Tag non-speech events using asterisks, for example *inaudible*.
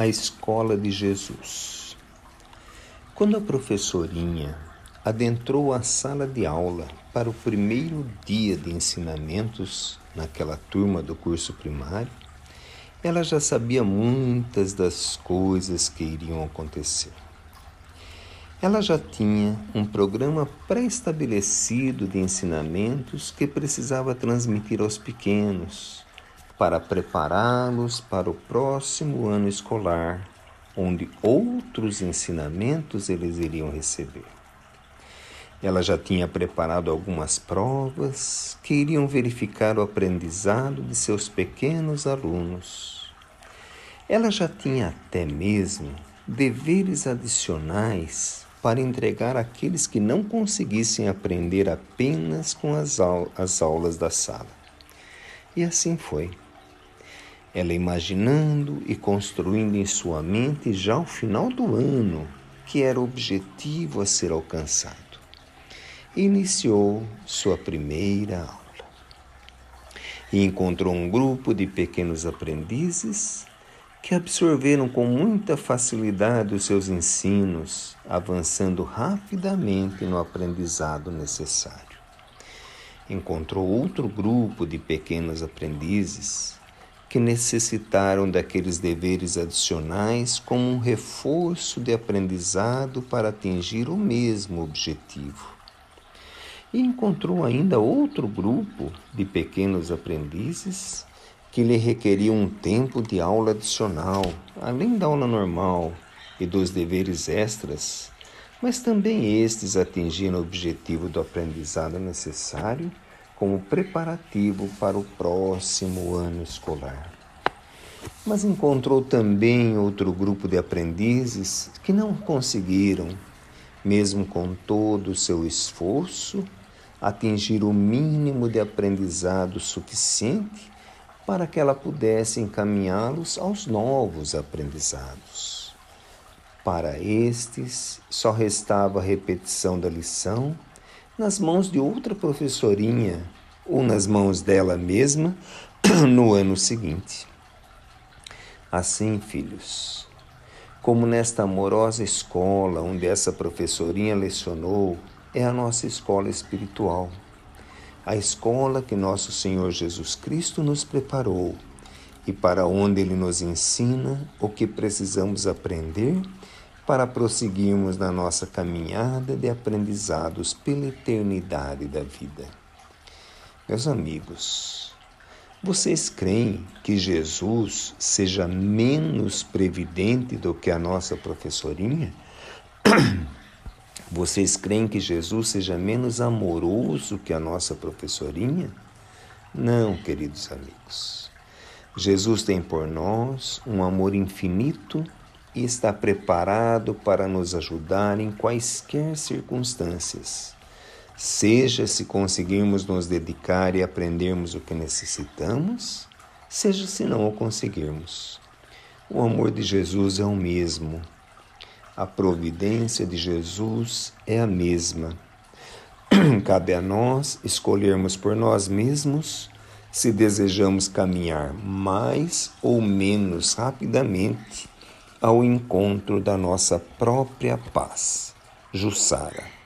A Escola de Jesus. Quando a professorinha adentrou a sala de aula para o primeiro dia de ensinamentos naquela turma do curso primário, ela já sabia muitas das coisas que iriam acontecer. Ela já tinha um programa pré-estabelecido de ensinamentos que precisava transmitir aos pequenos para prepará-los para o próximo ano escolar, onde outros ensinamentos eles iriam receber. Ela já tinha preparado algumas provas que iriam verificar o aprendizado de seus pequenos alunos. Ela já tinha até mesmo deveres adicionais para entregar àqueles que não conseguissem aprender apenas com as, as aulas da sala. E assim foi ela imaginando e construindo em sua mente já o final do ano, que era o objetivo a ser alcançado. Iniciou sua primeira aula e encontrou um grupo de pequenos aprendizes que absorveram com muita facilidade os seus ensinos, avançando rapidamente no aprendizado necessário. Encontrou outro grupo de pequenos aprendizes que necessitaram daqueles deveres adicionais como um reforço de aprendizado para atingir o mesmo objetivo. E encontrou ainda outro grupo de pequenos aprendizes que lhe requeriam um tempo de aula adicional, além da aula normal e dos deveres extras, mas também estes atingiram o objetivo do aprendizado necessário como preparativo para o próximo ano escolar. Mas encontrou também outro grupo de aprendizes que não conseguiram, mesmo com todo o seu esforço, atingir o mínimo de aprendizado suficiente para que ela pudesse encaminhá-los aos novos aprendizados. Para estes, só restava a repetição da lição nas mãos de outra professorinha ou nas mãos dela mesma *clears throat* no ano seguinte. Assim, filhos, como nesta amorosa escola onde essa professorinha lecionou, é a nossa escola espiritual, a escola que nosso Senhor Jesus Cristo nos preparou e para onde Ele nos ensina o que precisamos aprender para prosseguirmos na nossa caminhada de aprendizados pela eternidade da vida. Meus amigos, vocês creem que Jesus seja menos previdente do que a nossa professorinha? *coughs* Vocês creem que Jesus seja menos amoroso que a nossa professorinha? Não, queridos amigos. Jesus tem por nós um amor infinito e está preparado para nos ajudar em quaisquer circunstâncias. Seja se conseguirmos nos dedicar e aprendermos o que necessitamos, seja se não o conseguirmos. O amor de Jesus é o mesmo. A providência de Jesus é a mesma. *clears throat* Cabe a nós escolhermos por nós mesmos se desejamos caminhar mais ou menos rapidamente ao encontro da nossa própria paz. Jussara.